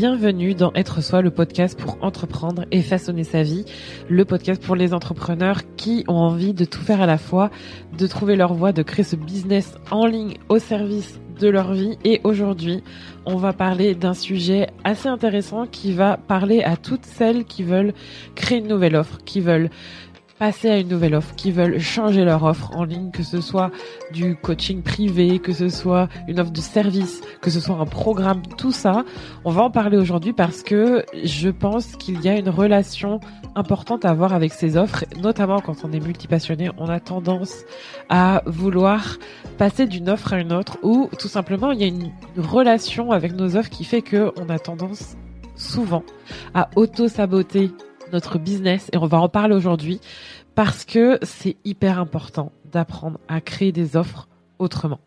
bienvenue dans Être Soi, le podcast pour entreprendre et façonner sa vie, le podcast pour les entrepreneurs qui ont envie de tout faire à la fois, de trouver leur voie, de créer ce business en ligne au service de leur vie. Et aujourd'hui, on va parler d'un sujet assez intéressant qui va parler à toutes celles qui veulent créer une nouvelle offre, qui veulent passer à une nouvelle offre, qui veulent changer leur offre en ligne, que ce soit du coaching privé, que ce soit une offre de service, que ce soit un programme, tout ça, on va en parler aujourd'hui parce que je pense qu'il y a une relation importante à avoir avec ces offres, notamment quand on est multipassionné, on a tendance à vouloir passer d'une offre à une autre ou tout simplement il y a une relation avec nos offres qui fait que on a tendance souvent à auto-saboter notre business et on va en parler aujourd'hui parce que c'est hyper important d'apprendre à créer des offres autrement.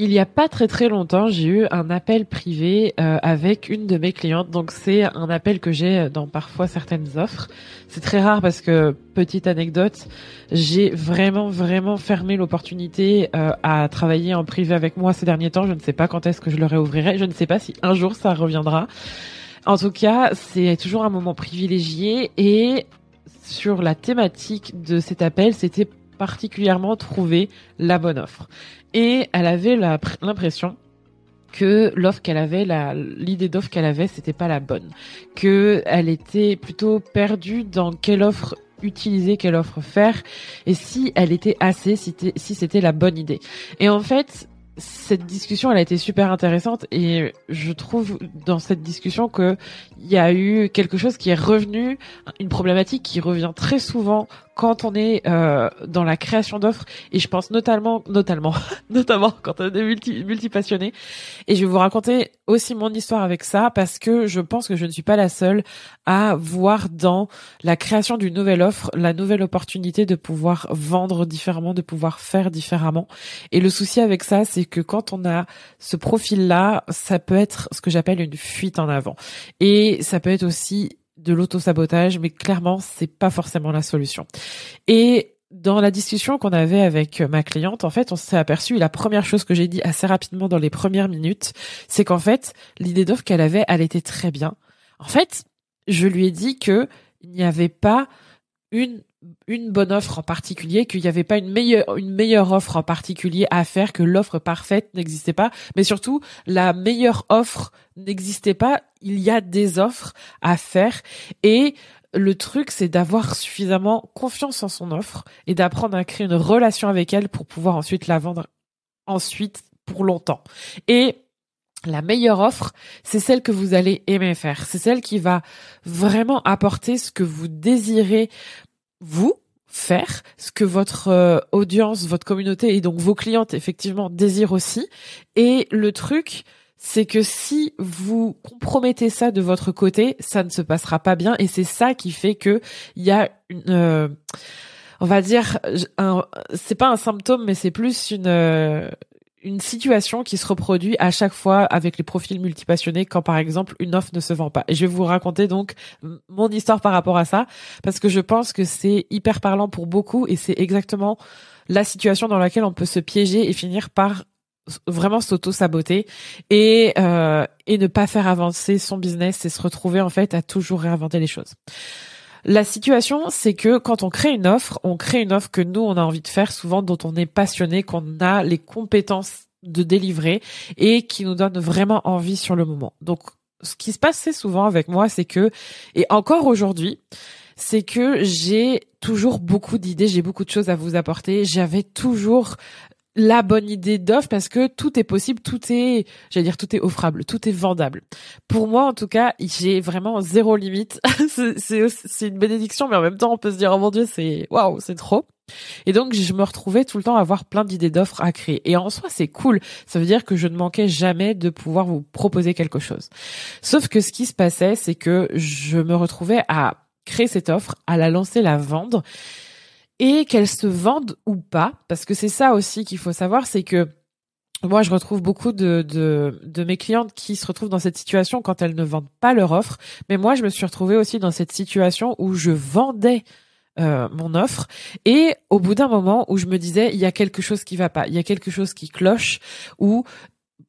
Il y a pas très très longtemps, j'ai eu un appel privé euh, avec une de mes clientes. Donc c'est un appel que j'ai dans parfois certaines offres. C'est très rare parce que petite anecdote, j'ai vraiment vraiment fermé l'opportunité euh, à travailler en privé avec moi ces derniers temps. Je ne sais pas quand est-ce que je le réouvrirai. Je ne sais pas si un jour ça reviendra. En tout cas, c'est toujours un moment privilégié et sur la thématique de cet appel, c'était particulièrement trouver la bonne offre. Et elle avait l'impression que l'offre qu'elle avait, l'idée d'offre qu'elle avait, c'était pas la bonne, que elle était plutôt perdue dans quelle offre utiliser, quelle offre faire, et si elle était assez, si c'était la bonne idée. Et en fait, cette discussion, elle a été super intéressante et je trouve dans cette discussion que il y a eu quelque chose qui est revenu, une problématique qui revient très souvent quand on est euh, dans la création d'offres et je pense notamment notamment notamment quand on est multi multi passionné et je vais vous raconter aussi mon histoire avec ça parce que je pense que je ne suis pas la seule à voir dans la création d'une nouvelle offre la nouvelle opportunité de pouvoir vendre différemment de pouvoir faire différemment. Et le souci avec ça c'est que quand on a ce profil là ça peut être ce que j'appelle une fuite en avant. Et ça peut être aussi de l'auto-sabotage, mais clairement, c'est pas forcément la solution. Et dans la discussion qu'on avait avec ma cliente, en fait, on s'est aperçu, la première chose que j'ai dit assez rapidement dans les premières minutes, c'est qu'en fait, l'idée d'offre qu'elle avait, elle était très bien. En fait, je lui ai dit que il n'y avait pas une une bonne offre en particulier, qu'il n'y avait pas une meilleure, une meilleure offre en particulier à faire, que l'offre parfaite n'existait pas, mais surtout la meilleure offre n'existait pas. Il y a des offres à faire et le truc, c'est d'avoir suffisamment confiance en son offre et d'apprendre à créer une relation avec elle pour pouvoir ensuite la vendre ensuite pour longtemps. Et la meilleure offre, c'est celle que vous allez aimer faire. C'est celle qui va vraiment apporter ce que vous désirez vous faire ce que votre euh, audience, votre communauté et donc vos clientes effectivement désirent aussi. Et le truc, c'est que si vous compromettez ça de votre côté, ça ne se passera pas bien. Et c'est ça qui fait que il y a une, euh, on va dire, c'est pas un symptôme, mais c'est plus une euh, une situation qui se reproduit à chaque fois avec les profils multipassionnés quand par exemple une offre ne se vend pas. Et je vais vous raconter donc mon histoire par rapport à ça parce que je pense que c'est hyper parlant pour beaucoup et c'est exactement la situation dans laquelle on peut se piéger et finir par vraiment s'auto-saboter et euh, et ne pas faire avancer son business et se retrouver en fait à toujours réinventer les choses. La situation, c'est que quand on crée une offre, on crée une offre que nous, on a envie de faire, souvent dont on est passionné, qu'on a les compétences de délivrer et qui nous donne vraiment envie sur le moment. Donc, ce qui se passe souvent avec moi, c'est que, et encore aujourd'hui, c'est que j'ai toujours beaucoup d'idées, j'ai beaucoup de choses à vous apporter. J'avais toujours la bonne idée d'offre parce que tout est possible, tout est, j'allais dire, tout est offrable, tout est vendable. Pour moi, en tout cas, j'ai vraiment zéro limite. c'est une bénédiction, mais en même temps, on peut se dire, oh mon dieu, c'est waouh, c'est trop. Et donc, je me retrouvais tout le temps à avoir plein d'idées d'offres à créer. Et en soi, c'est cool. Ça veut dire que je ne manquais jamais de pouvoir vous proposer quelque chose. Sauf que ce qui se passait, c'est que je me retrouvais à créer cette offre, à la lancer, la vendre et qu'elles se vendent ou pas, parce que c'est ça aussi qu'il faut savoir, c'est que moi, je retrouve beaucoup de, de, de, mes clientes qui se retrouvent dans cette situation quand elles ne vendent pas leur offre. Mais moi, je me suis retrouvée aussi dans cette situation où je vendais euh, mon offre et au bout d'un moment où je me disais il y a quelque chose qui va pas, il y a quelque chose qui cloche ou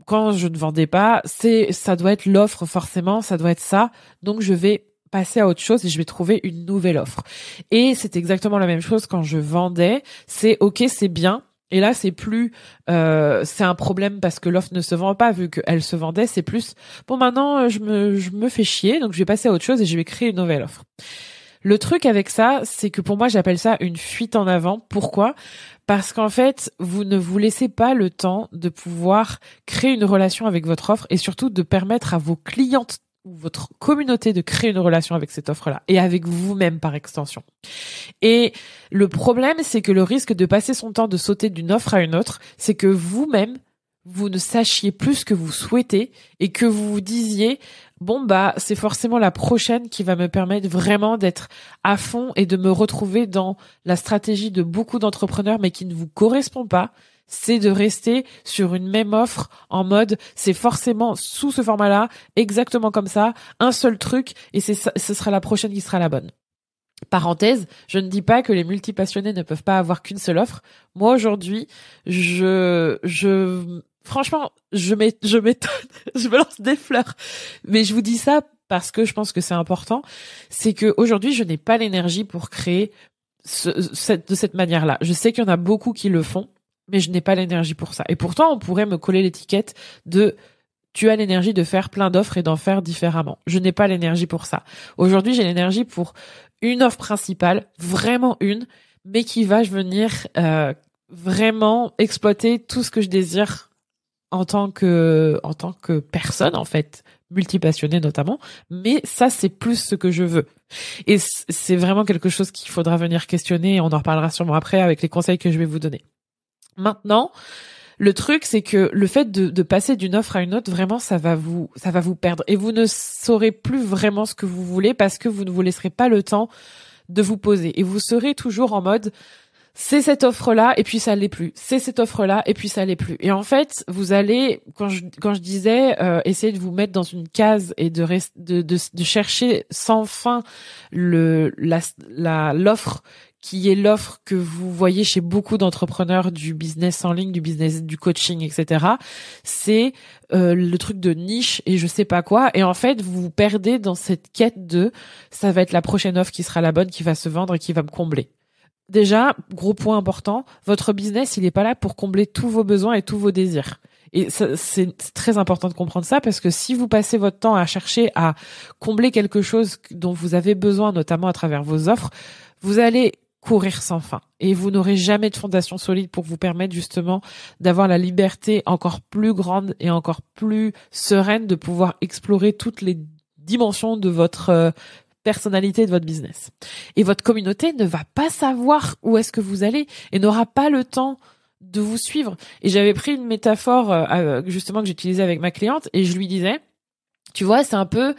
quand je ne vendais pas, c'est ça doit être l'offre forcément, ça doit être ça. Donc je vais passer à autre chose et je vais trouver une nouvelle offre. Et c'est exactement la même chose quand je vendais. C'est ok, c'est bien. Et là, c'est plus, euh, c'est un problème parce que l'offre ne se vend pas vu qu'elle se vendait. C'est plus, bon, maintenant, je me, je me fais chier, donc je vais passer à autre chose et je vais créer une nouvelle offre. Le truc avec ça, c'est que pour moi, j'appelle ça une fuite en avant. Pourquoi? Parce qu'en fait, vous ne vous laissez pas le temps de pouvoir créer une relation avec votre offre et surtout de permettre à vos clientes votre communauté de créer une relation avec cette offre-là et avec vous-même par extension. Et le problème, c'est que le risque de passer son temps de sauter d'une offre à une autre, c'est que vous-même, vous ne sachiez plus ce que vous souhaitez et que vous vous disiez bon bah c'est forcément la prochaine qui va me permettre vraiment d'être à fond et de me retrouver dans la stratégie de beaucoup d'entrepreneurs mais qui ne vous correspond pas c'est de rester sur une même offre en mode c'est forcément sous ce format-là exactement comme ça un seul truc et c'est ce sera la prochaine qui sera la bonne Parenthèse, je ne dis pas que les multipassionnés ne peuvent pas avoir qu'une seule offre. Moi aujourd'hui, je je franchement, je m'étonne, je je me lance des fleurs. Mais je vous dis ça parce que je pense que c'est important. C'est que aujourd'hui, je n'ai pas l'énergie pour créer de cette manière-là. Je sais qu'il y en a beaucoup qui le font, mais je n'ai pas l'énergie pour ça. Et pourtant, on pourrait me coller l'étiquette de tu as l'énergie de faire plein d'offres et d'en faire différemment. Je n'ai pas l'énergie pour ça. Aujourd'hui, j'ai l'énergie pour une offre principale, vraiment une, mais qui va venir euh, vraiment exploiter tout ce que je désire en tant que en tant que personne en fait multipassionnée notamment mais ça c'est plus ce que je veux et c'est vraiment quelque chose qu'il faudra venir questionner et on en reparlera sûrement après avec les conseils que je vais vous donner maintenant le truc c'est que le fait de, de passer d'une offre à une autre vraiment ça va vous ça va vous perdre et vous ne saurez plus vraiment ce que vous voulez parce que vous ne vous laisserez pas le temps de vous poser et vous serez toujours en mode c'est cette offre-là et puis ça l'est plus. C'est cette offre-là et puis ça l'est plus. Et en fait, vous allez, quand je quand je disais, euh, essayer de vous mettre dans une case et de de, de, de chercher sans fin le la l'offre qui est l'offre que vous voyez chez beaucoup d'entrepreneurs du business en ligne, du business, du coaching, etc. C'est euh, le truc de niche et je sais pas quoi. Et en fait, vous vous perdez dans cette quête de ça va être la prochaine offre qui sera la bonne, qui va se vendre et qui va me combler déjà, gros point important, votre business, il n'est pas là pour combler tous vos besoins et tous vos désirs. Et c'est très important de comprendre ça parce que si vous passez votre temps à chercher à combler quelque chose dont vous avez besoin, notamment à travers vos offres, vous allez courir sans fin et vous n'aurez jamais de fondation solide pour vous permettre justement d'avoir la liberté encore plus grande et encore plus sereine de pouvoir explorer toutes les dimensions de votre euh, personnalité de votre business. Et votre communauté ne va pas savoir où est-ce que vous allez et n'aura pas le temps de vous suivre. Et j'avais pris une métaphore euh, justement que j'utilisais avec ma cliente et je lui disais, tu vois, c'est un peu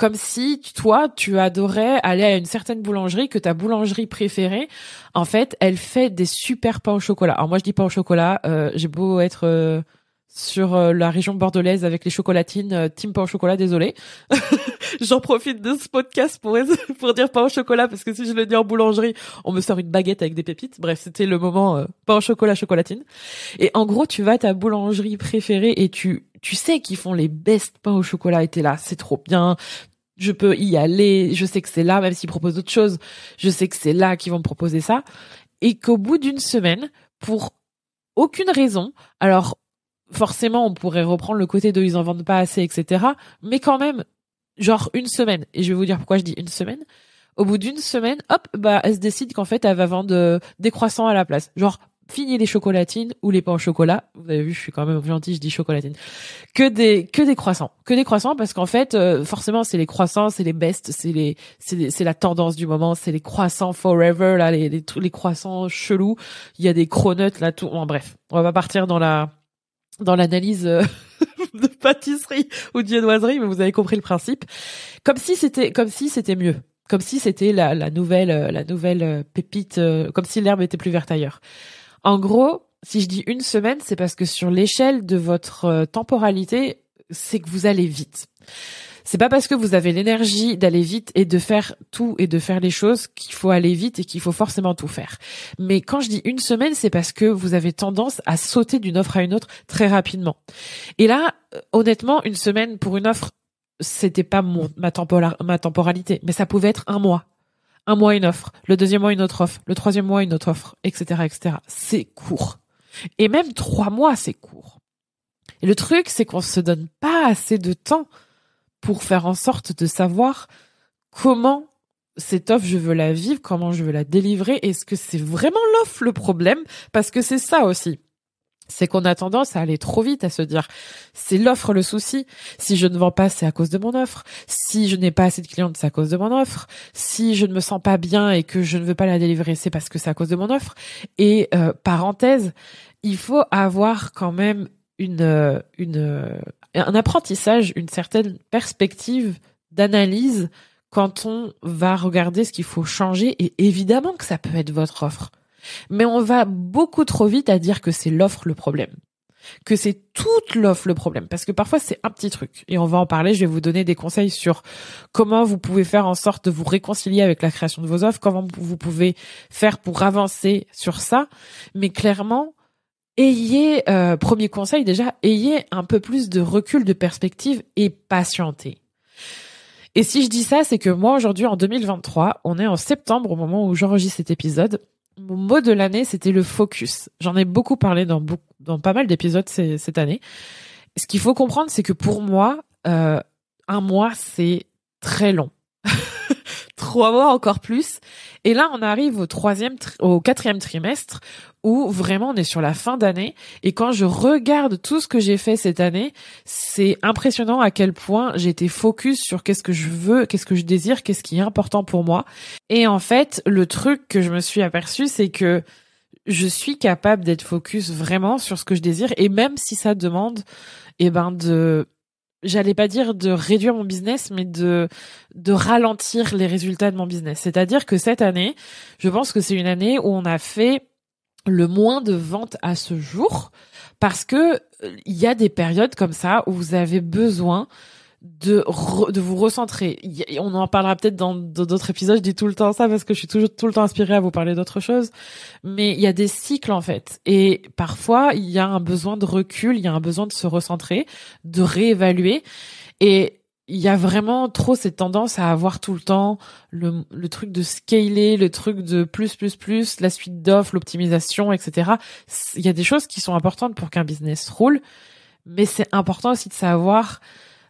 comme si toi, tu adorais aller à une certaine boulangerie, que ta boulangerie préférée, en fait, elle fait des super pains au chocolat. Alors moi, je dis pain au chocolat, euh, j'ai beau être sur euh, la région bordelaise avec les chocolatines, euh, team pain au chocolat, désolé. J'en profite de ce podcast pour pour dire pain au chocolat parce que si je le dis en boulangerie, on me sort une baguette avec des pépites. Bref, c'était le moment euh, pain au chocolat, chocolatine. Et en gros, tu vas à ta boulangerie préférée et tu tu sais qu'ils font les best pains au chocolat et t'es là, c'est trop bien. Je peux y aller, je sais que c'est là, même s'ils proposent autre chose, je sais que c'est là qu'ils vont me proposer ça. Et qu'au bout d'une semaine, pour aucune raison, alors forcément, on pourrait reprendre le côté de ils en vendent pas assez, etc. Mais quand même, genre une semaine. Et je vais vous dire pourquoi je dis une semaine. Au bout d'une semaine, hop, bah, elle se décide qu'en fait, elle va vendre euh, des croissants à la place. Genre, fini les chocolatines ou les pains au chocolat. Vous avez vu, je suis quand même gentil, je dis chocolatine. Que des, que des croissants. Que des croissants parce qu'en fait, euh, forcément, c'est les croissants, c'est les best, c'est les, c'est la tendance du moment, c'est les croissants forever, là, les, les, les croissants chelous. Il y a des cronuts, là, tout. Bon, bref. On va partir dans la, dans l'analyse euh, de pâtisserie ou de viennoiserie, mais vous avez compris le principe. Comme si c'était, comme si c'était mieux, comme si c'était la, la nouvelle, euh, la nouvelle euh, pépite, comme si l'herbe était plus verte ailleurs. En gros, si je dis une semaine, c'est parce que sur l'échelle de votre temporalité, c'est que vous allez vite. C'est pas parce que vous avez l'énergie d'aller vite et de faire tout et de faire les choses qu'il faut aller vite et qu'il faut forcément tout faire. Mais quand je dis une semaine, c'est parce que vous avez tendance à sauter d'une offre à une autre très rapidement. Et là, euh, honnêtement, une semaine pour une offre, c'était pas ma temporalité, mais ça pouvait être un mois. Un mois une offre, le deuxième mois une autre offre, le troisième mois une autre offre, etc.. C'est court. Et même trois mois, c'est court. Et le truc, c'est qu'on se donne pas assez de temps pour faire en sorte de savoir comment cette offre, je veux la vivre, comment je veux la délivrer. Est-ce que c'est vraiment l'offre le problème? Parce que c'est ça aussi. C'est qu'on a tendance à aller trop vite, à se dire c'est l'offre le souci. Si je ne vends pas, c'est à cause de mon offre. Si je n'ai pas assez de clients, c'est à cause de mon offre. Si je ne me sens pas bien et que je ne veux pas la délivrer, c'est parce que c'est à cause de mon offre. Et euh, parenthèse, il faut avoir quand même une, une, un apprentissage, une certaine perspective d'analyse quand on va regarder ce qu'il faut changer. Et évidemment que ça peut être votre offre. Mais on va beaucoup trop vite à dire que c'est l'offre le problème. Que c'est toute l'offre le problème. Parce que parfois c'est un petit truc. Et on va en parler. Je vais vous donner des conseils sur comment vous pouvez faire en sorte de vous réconcilier avec la création de vos offres. Comment vous pouvez faire pour avancer sur ça. Mais clairement, ayez, euh, premier conseil déjà, ayez un peu plus de recul, de perspective et patientez. Et si je dis ça, c'est que moi aujourd'hui en 2023, on est en septembre au moment où j'enregistre cet épisode. Mon mot de l'année, c'était le focus. J'en ai beaucoup parlé dans, dans pas mal d'épisodes cette année. Ce qu'il faut comprendre, c'est que pour moi, euh, un mois, c'est très long. Trois mois encore plus. Et là, on arrive au troisième, au quatrième trimestre où vraiment on est sur la fin d'année. Et quand je regarde tout ce que j'ai fait cette année, c'est impressionnant à quel point été focus sur qu'est-ce que je veux, qu'est-ce que je désire, qu'est-ce qui est important pour moi. Et en fait, le truc que je me suis aperçu, c'est que je suis capable d'être focus vraiment sur ce que je désire. Et même si ça demande, eh ben, de, j'allais pas dire de réduire mon business, mais de de ralentir les résultats de mon business. C'est-à-dire que cette année, je pense que c'est une année où on a fait le moins de ventes à ce jour parce que il y a des périodes comme ça où vous avez besoin de, de vous recentrer. On en parlera peut-être dans d'autres épisodes. Je dis tout le temps ça parce que je suis toujours tout le temps inspirée à vous parler d'autres choses. Mais il y a des cycles en fait. Et parfois, il y a un besoin de recul, il y a un besoin de se recentrer, de réévaluer. Et il y a vraiment trop cette tendance à avoir tout le temps le, le truc de scaler, le truc de plus, plus, plus, la suite d'offres, l'optimisation, etc. Il y a des choses qui sont importantes pour qu'un business roule, mais c'est important aussi de savoir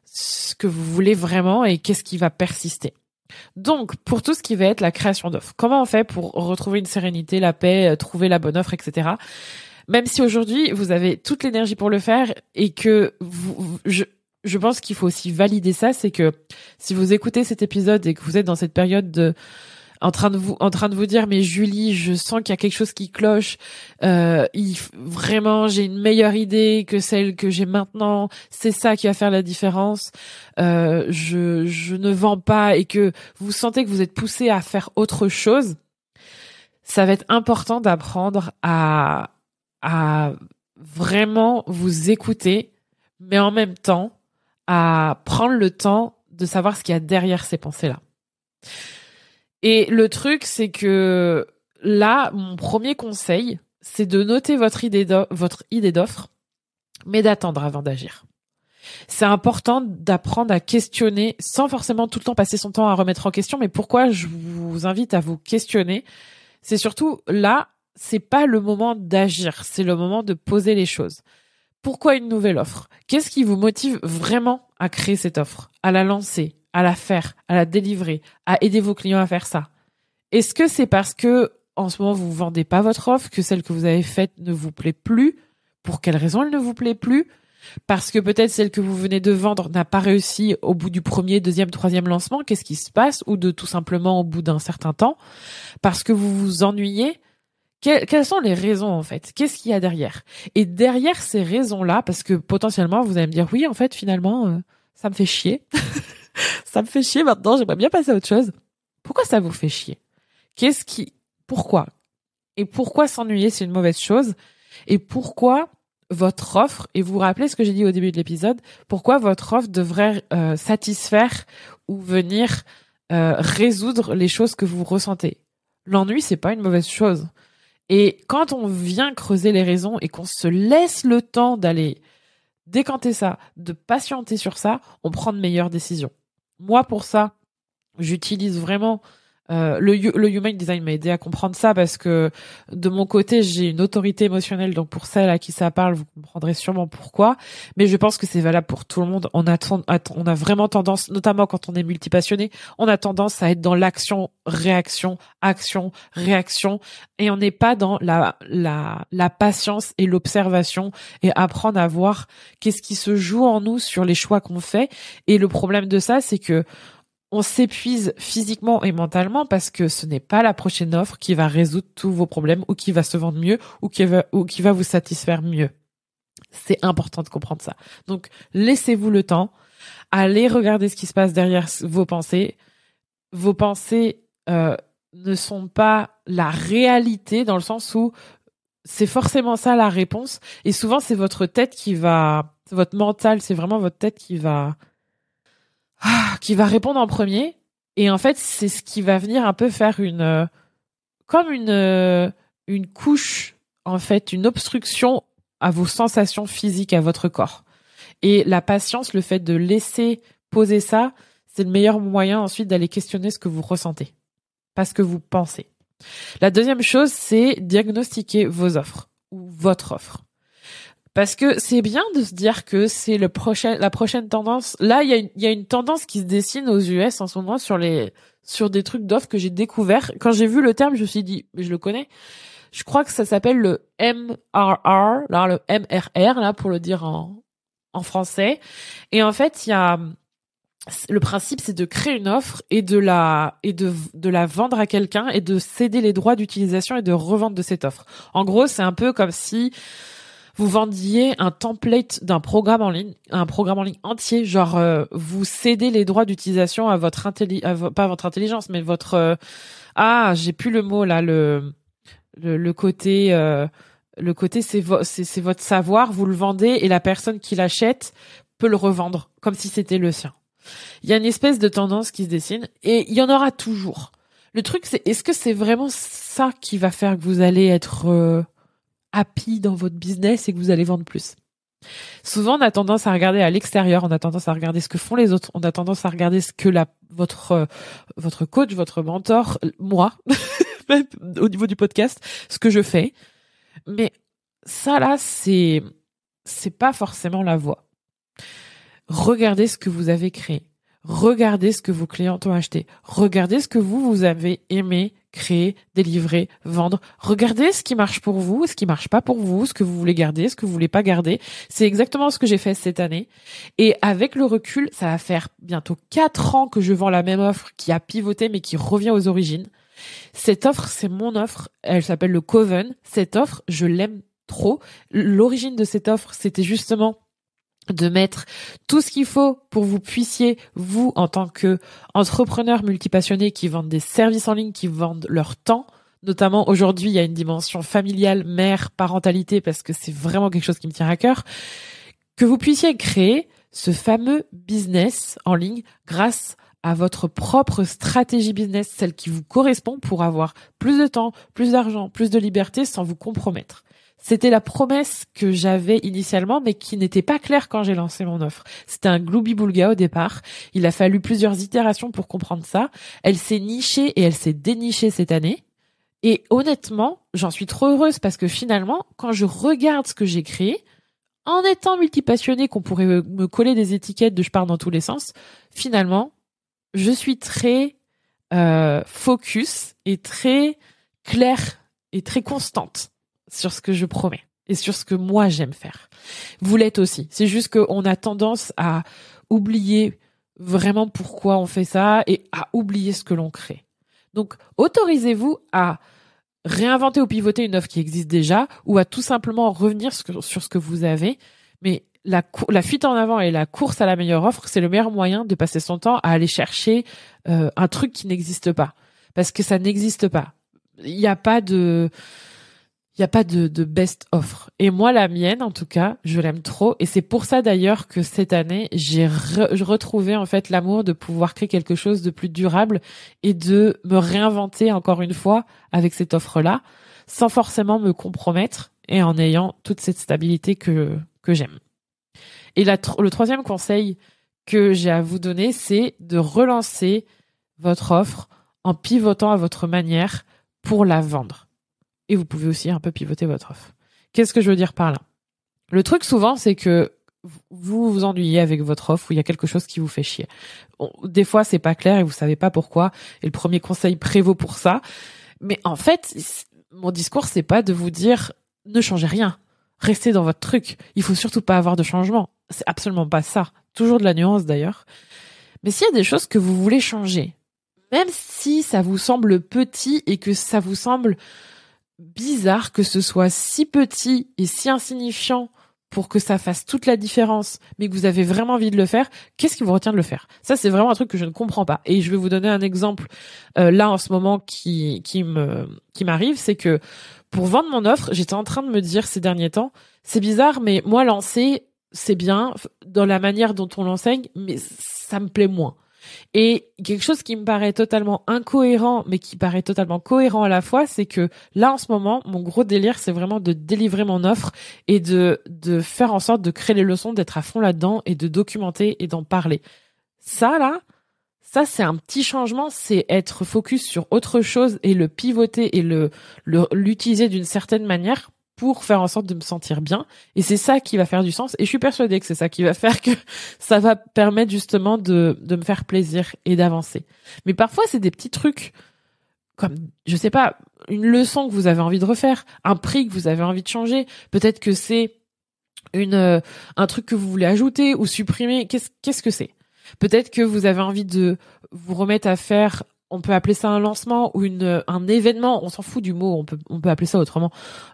ce que vous voulez vraiment et qu'est-ce qui va persister. Donc, pour tout ce qui va être la création d'offres, comment on fait pour retrouver une sérénité, la paix, euh, trouver la bonne offre, etc. Même si aujourd'hui vous avez toute l'énergie pour le faire et que vous, je, je pense qu'il faut aussi valider ça, c'est que si vous écoutez cet épisode et que vous êtes dans cette période de en train de vous en train de vous dire mais Julie je sens qu'il y a quelque chose qui cloche euh, vraiment j'ai une meilleure idée que celle que j'ai maintenant c'est ça qui va faire la différence euh, je je ne vends pas et que vous sentez que vous êtes poussé à faire autre chose ça va être important d'apprendre à à vraiment vous écouter mais en même temps à prendre le temps de savoir ce qu'il y a derrière ces pensées là et le truc, c'est que là, mon premier conseil, c'est de noter votre idée d'offre, mais d'attendre avant d'agir. C'est important d'apprendre à questionner sans forcément tout le temps passer son temps à remettre en question. Mais pourquoi je vous invite à vous questionner? C'est surtout là, c'est pas le moment d'agir, c'est le moment de poser les choses. Pourquoi une nouvelle offre? Qu'est-ce qui vous motive vraiment à créer cette offre, à la lancer, à la faire, à la délivrer, à aider vos clients à faire ça? Est-ce que c'est parce que en ce moment vous vendez pas votre offre, que celle que vous avez faite ne vous plaît plus? Pour quelle raison elle ne vous plaît plus? Parce que peut-être celle que vous venez de vendre n'a pas réussi au bout du premier, deuxième, troisième lancement? Qu'est-ce qui se passe? Ou de tout simplement au bout d'un certain temps? Parce que vous vous ennuyez quelles sont les raisons en fait? Qu'est-ce qu'il y a derrière? Et derrière ces raisons-là, parce que potentiellement vous allez me dire oui, en fait finalement euh, ça me fait chier. ça me fait chier maintenant, j'aimerais bien passer à autre chose. Pourquoi ça vous fait chier? Qu'est-ce qui pourquoi? Et pourquoi s'ennuyer c'est une mauvaise chose? Et pourquoi votre offre et vous vous rappelez ce que j'ai dit au début de l'épisode, pourquoi votre offre devrait euh, satisfaire ou venir euh, résoudre les choses que vous ressentez? L'ennui, c'est pas une mauvaise chose. Et quand on vient creuser les raisons et qu'on se laisse le temps d'aller décanter ça, de patienter sur ça, on prend de meilleures décisions. Moi, pour ça, j'utilise vraiment euh, le, le human design m'a aidé à comprendre ça parce que de mon côté j'ai une autorité émotionnelle donc pour celle à qui ça parle vous comprendrez sûrement pourquoi. Mais je pense que c'est valable pour tout le monde. On a on a vraiment tendance notamment quand on est multipassionné on a tendance à être dans l'action réaction action réaction. Et on n'est pas dans la la la patience et l'observation et apprendre à voir qu'est-ce qui se joue en nous sur les choix qu'on fait. Et le problème de ça c'est que on s'épuise physiquement et mentalement parce que ce n'est pas la prochaine offre qui va résoudre tous vos problèmes ou qui va se vendre mieux ou qui va, ou qui va vous satisfaire mieux. C'est important de comprendre ça. Donc, laissez-vous le temps. Allez regarder ce qui se passe derrière vos pensées. Vos pensées euh, ne sont pas la réalité dans le sens où c'est forcément ça la réponse. Et souvent, c'est votre tête qui va, votre mental, c'est vraiment votre tête qui va qui va répondre en premier. Et en fait, c'est ce qui va venir un peu faire une, euh, comme une, euh, une couche, en fait, une obstruction à vos sensations physiques, à votre corps. Et la patience, le fait de laisser poser ça, c'est le meilleur moyen ensuite d'aller questionner ce que vous ressentez, pas ce que vous pensez. La deuxième chose, c'est diagnostiquer vos offres ou votre offre. Parce que c'est bien de se dire que c'est le prochain, la prochaine tendance. Là, il y a, une, y a une tendance qui se dessine aux US en ce moment sur les, sur des trucs d'offres que j'ai découvert. Quand j'ai vu le terme, je me suis dit, mais je le connais. Je crois que ça s'appelle le MRR, là, le MRR, là, pour le dire en, en français. Et en fait, il y a, le principe, c'est de créer une offre et de la, et de, de la vendre à quelqu'un et de céder les droits d'utilisation et de revendre de cette offre. En gros, c'est un peu comme si, vous vendiez un template d'un programme en ligne, un programme en ligne entier, genre euh, vous cédez les droits d'utilisation à votre intelligence, pas votre intelligence, mais votre euh, ah j'ai plus le mot là le le, côté euh, le côté c'est c'est votre savoir, vous le vendez et la personne qui l'achète peut le revendre comme si c'était le sien. Il y a une espèce de tendance qui se dessine et il y en aura toujours. Le truc c'est est-ce que c'est vraiment ça qui va faire que vous allez être happy dans votre business et que vous allez vendre plus. Souvent, on a tendance à regarder à l'extérieur, on a tendance à regarder ce que font les autres, on a tendance à regarder ce que la votre euh, votre coach, votre mentor, moi, au niveau du podcast, ce que je fais. Mais ça là, c'est c'est pas forcément la voie. Regardez ce que vous avez créé. Regardez ce que vos clients ont acheté. Regardez ce que vous vous avez aimé créer, délivrer, vendre. Regardez ce qui marche pour vous, ce qui marche pas pour vous, ce que vous voulez garder, ce que vous voulez pas garder. C'est exactement ce que j'ai fait cette année. Et avec le recul, ça va faire bientôt quatre ans que je vends la même offre qui a pivoté mais qui revient aux origines. Cette offre, c'est mon offre. Elle s'appelle le Coven. Cette offre, je l'aime trop. L'origine de cette offre, c'était justement de mettre tout ce qu'il faut pour vous puissiez, vous, en tant que entrepreneur multipassionné qui vendent des services en ligne, qui vendent leur temps, notamment aujourd'hui, il y a une dimension familiale, mère, parentalité, parce que c'est vraiment quelque chose qui me tient à cœur, que vous puissiez créer ce fameux business en ligne grâce à votre propre stratégie business, celle qui vous correspond pour avoir plus de temps, plus d'argent, plus de liberté sans vous compromettre. C'était la promesse que j'avais initialement, mais qui n'était pas claire quand j'ai lancé mon offre. C'était un gloubi-boulga au départ. Il a fallu plusieurs itérations pour comprendre ça. Elle s'est nichée et elle s'est dénichée cette année. Et honnêtement, j'en suis trop heureuse parce que finalement, quand je regarde ce que j'ai créé, en étant multipassionnée, qu'on pourrait me coller des étiquettes de je pars dans tous les sens, finalement, je suis très euh, focus et très claire et très constante sur ce que je promets et sur ce que moi j'aime faire. Vous l'êtes aussi. C'est juste qu'on a tendance à oublier vraiment pourquoi on fait ça et à oublier ce que l'on crée. Donc, autorisez-vous à réinventer ou pivoter une offre qui existe déjà ou à tout simplement revenir sur ce que vous avez. Mais la, fuite en avant et la course à la meilleure offre, c'est le meilleur moyen de passer son temps à aller chercher euh, un truc qui n'existe pas. Parce que ça n'existe pas. Il n'y a pas de il n'y a pas de, best offre. Et moi, la mienne, en tout cas, je l'aime trop. Et c'est pour ça d'ailleurs que cette année, j'ai retrouvé en fait l'amour de pouvoir créer quelque chose de plus durable et de me réinventer encore une fois avec cette offre-là, sans forcément me compromettre et en ayant toute cette stabilité que j'aime. Et le troisième conseil que j'ai à vous donner, c'est de relancer votre offre en pivotant à votre manière pour la vendre. Et vous pouvez aussi un peu pivoter votre offre. Qu'est-ce que je veux dire par là? Le truc souvent, c'est que vous vous ennuyez avec votre offre ou il y a quelque chose qui vous fait chier. Des fois, c'est pas clair et vous savez pas pourquoi. Et le premier conseil prévaut pour ça. Mais en fait, mon discours, c'est pas de vous dire ne changez rien, restez dans votre truc. Il faut surtout pas avoir de changement. C'est absolument pas ça. Toujours de la nuance d'ailleurs. Mais s'il y a des choses que vous voulez changer, même si ça vous semble petit et que ça vous semble bizarre que ce soit si petit et si insignifiant pour que ça fasse toute la différence, mais que vous avez vraiment envie de le faire, qu'est-ce qui vous retient de le faire? Ça, c'est vraiment un truc que je ne comprends pas. Et je vais vous donner un exemple euh, là en ce moment qui qui me qui m'arrive, c'est que pour vendre mon offre, j'étais en train de me dire ces derniers temps, c'est bizarre, mais moi lancer, c'est bien dans la manière dont on l'enseigne, mais ça me plaît moins. Et quelque chose qui me paraît totalement incohérent, mais qui paraît totalement cohérent à la fois, c'est que là, en ce moment, mon gros délire, c'est vraiment de délivrer mon offre et de, de faire en sorte de créer les leçons, d'être à fond là-dedans et de documenter et d'en parler. Ça, là, ça, c'est un petit changement, c'est être focus sur autre chose et le pivoter et le, l'utiliser d'une certaine manière pour faire en sorte de me sentir bien. Et c'est ça qui va faire du sens. Et je suis persuadée que c'est ça qui va faire que ça va permettre justement de, me faire plaisir et d'avancer. Mais parfois, c'est des petits trucs comme, je sais pas, une leçon que vous avez envie de refaire, un prix que vous avez envie de changer. Peut-être que c'est une, euh, un truc que vous voulez ajouter ou supprimer. Qu'est-ce que c'est? Peut-être que vous avez envie de vous remettre à faire on peut appeler ça un lancement ou une un événement, on s'en fout du mot, on peut on peut appeler ça autrement.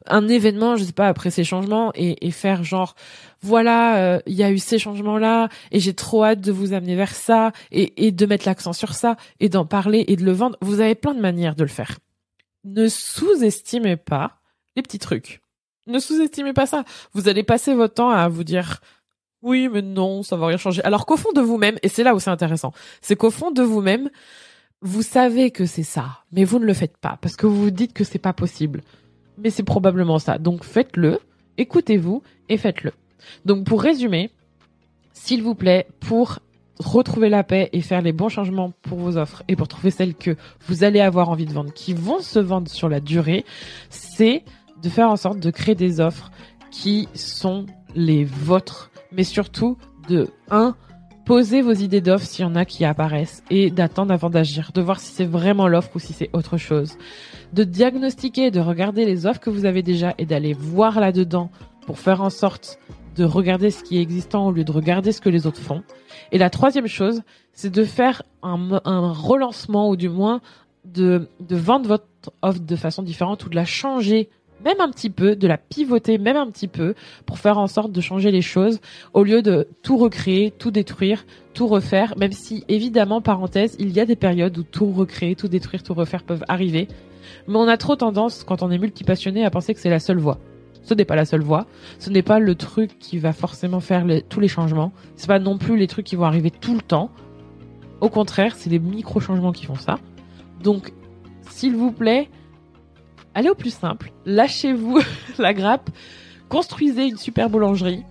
Un événement, je sais pas après ces changements et, et faire genre voilà, euh, il y a eu ces changements là et j'ai trop hâte de vous amener vers ça et, et de mettre l'accent sur ça et d'en parler et de le vendre. Vous avez plein de manières de le faire. Ne sous-estimez pas les petits trucs. Ne sous-estimez pas ça. Vous allez passer votre temps à vous dire oui, mais non, ça va rien changer. Alors qu'au fond de vous-même, et c'est là où c'est intéressant, c'est qu'au fond de vous-même, vous savez que c'est ça, mais vous ne le faites pas parce que vous vous dites que c'est pas possible. Mais c'est probablement ça. Donc faites-le, écoutez-vous et faites-le. Donc pour résumer, s'il vous plaît, pour retrouver la paix et faire les bons changements pour vos offres et pour trouver celles que vous allez avoir envie de vendre, qui vont se vendre sur la durée, c'est de faire en sorte de créer des offres qui sont les vôtres, mais surtout de 1 Posez vos idées d'offres s'il y en a qui apparaissent et d'attendre avant d'agir, de voir si c'est vraiment l'offre ou si c'est autre chose. De diagnostiquer, de regarder les offres que vous avez déjà et d'aller voir là-dedans pour faire en sorte de regarder ce qui est existant au lieu de regarder ce que les autres font. Et la troisième chose, c'est de faire un, relancement ou du moins de vendre votre offre de façon différente ou de la changer même un petit peu, de la pivoter même un petit peu pour faire en sorte de changer les choses au lieu de tout recréer, tout détruire, tout refaire, même si évidemment, parenthèse, il y a des périodes où tout recréer, tout détruire, tout refaire peuvent arriver. Mais on a trop tendance, quand on est multipassionné, à penser que c'est la seule voie. Ce n'est pas la seule voie. Ce n'est pas le truc qui va forcément faire tous les changements. C'est pas non plus les trucs qui vont arriver tout le temps. Au contraire, c'est les micro-changements qui font ça. Donc, s'il vous plaît, allez au plus simple, lâchez-vous la grappe, construisez une super boulangerie.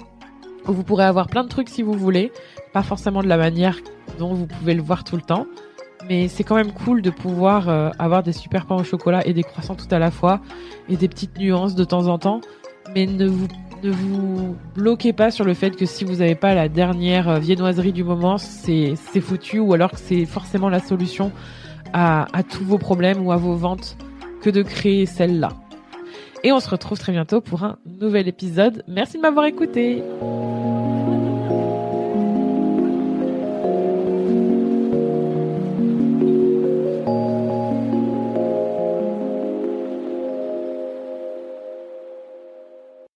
Où vous pourrez avoir plein de trucs si vous voulez, pas forcément de la manière dont vous pouvez le voir tout le temps, mais c'est quand même cool de pouvoir euh, avoir des super pains au chocolat et des croissants tout à la fois. Et des petites nuances de temps en temps, mais ne vous bloquez pas sur le fait que si vous n'avez pas la dernière euh, viennoiserie du moment, c'est c'est foutu. Ou alors que c'est forcément la solution à, à tous vos problèmes ou à vos ventes de créer celle-là. Et on se retrouve très bientôt pour un nouvel épisode. Merci de m'avoir écouté.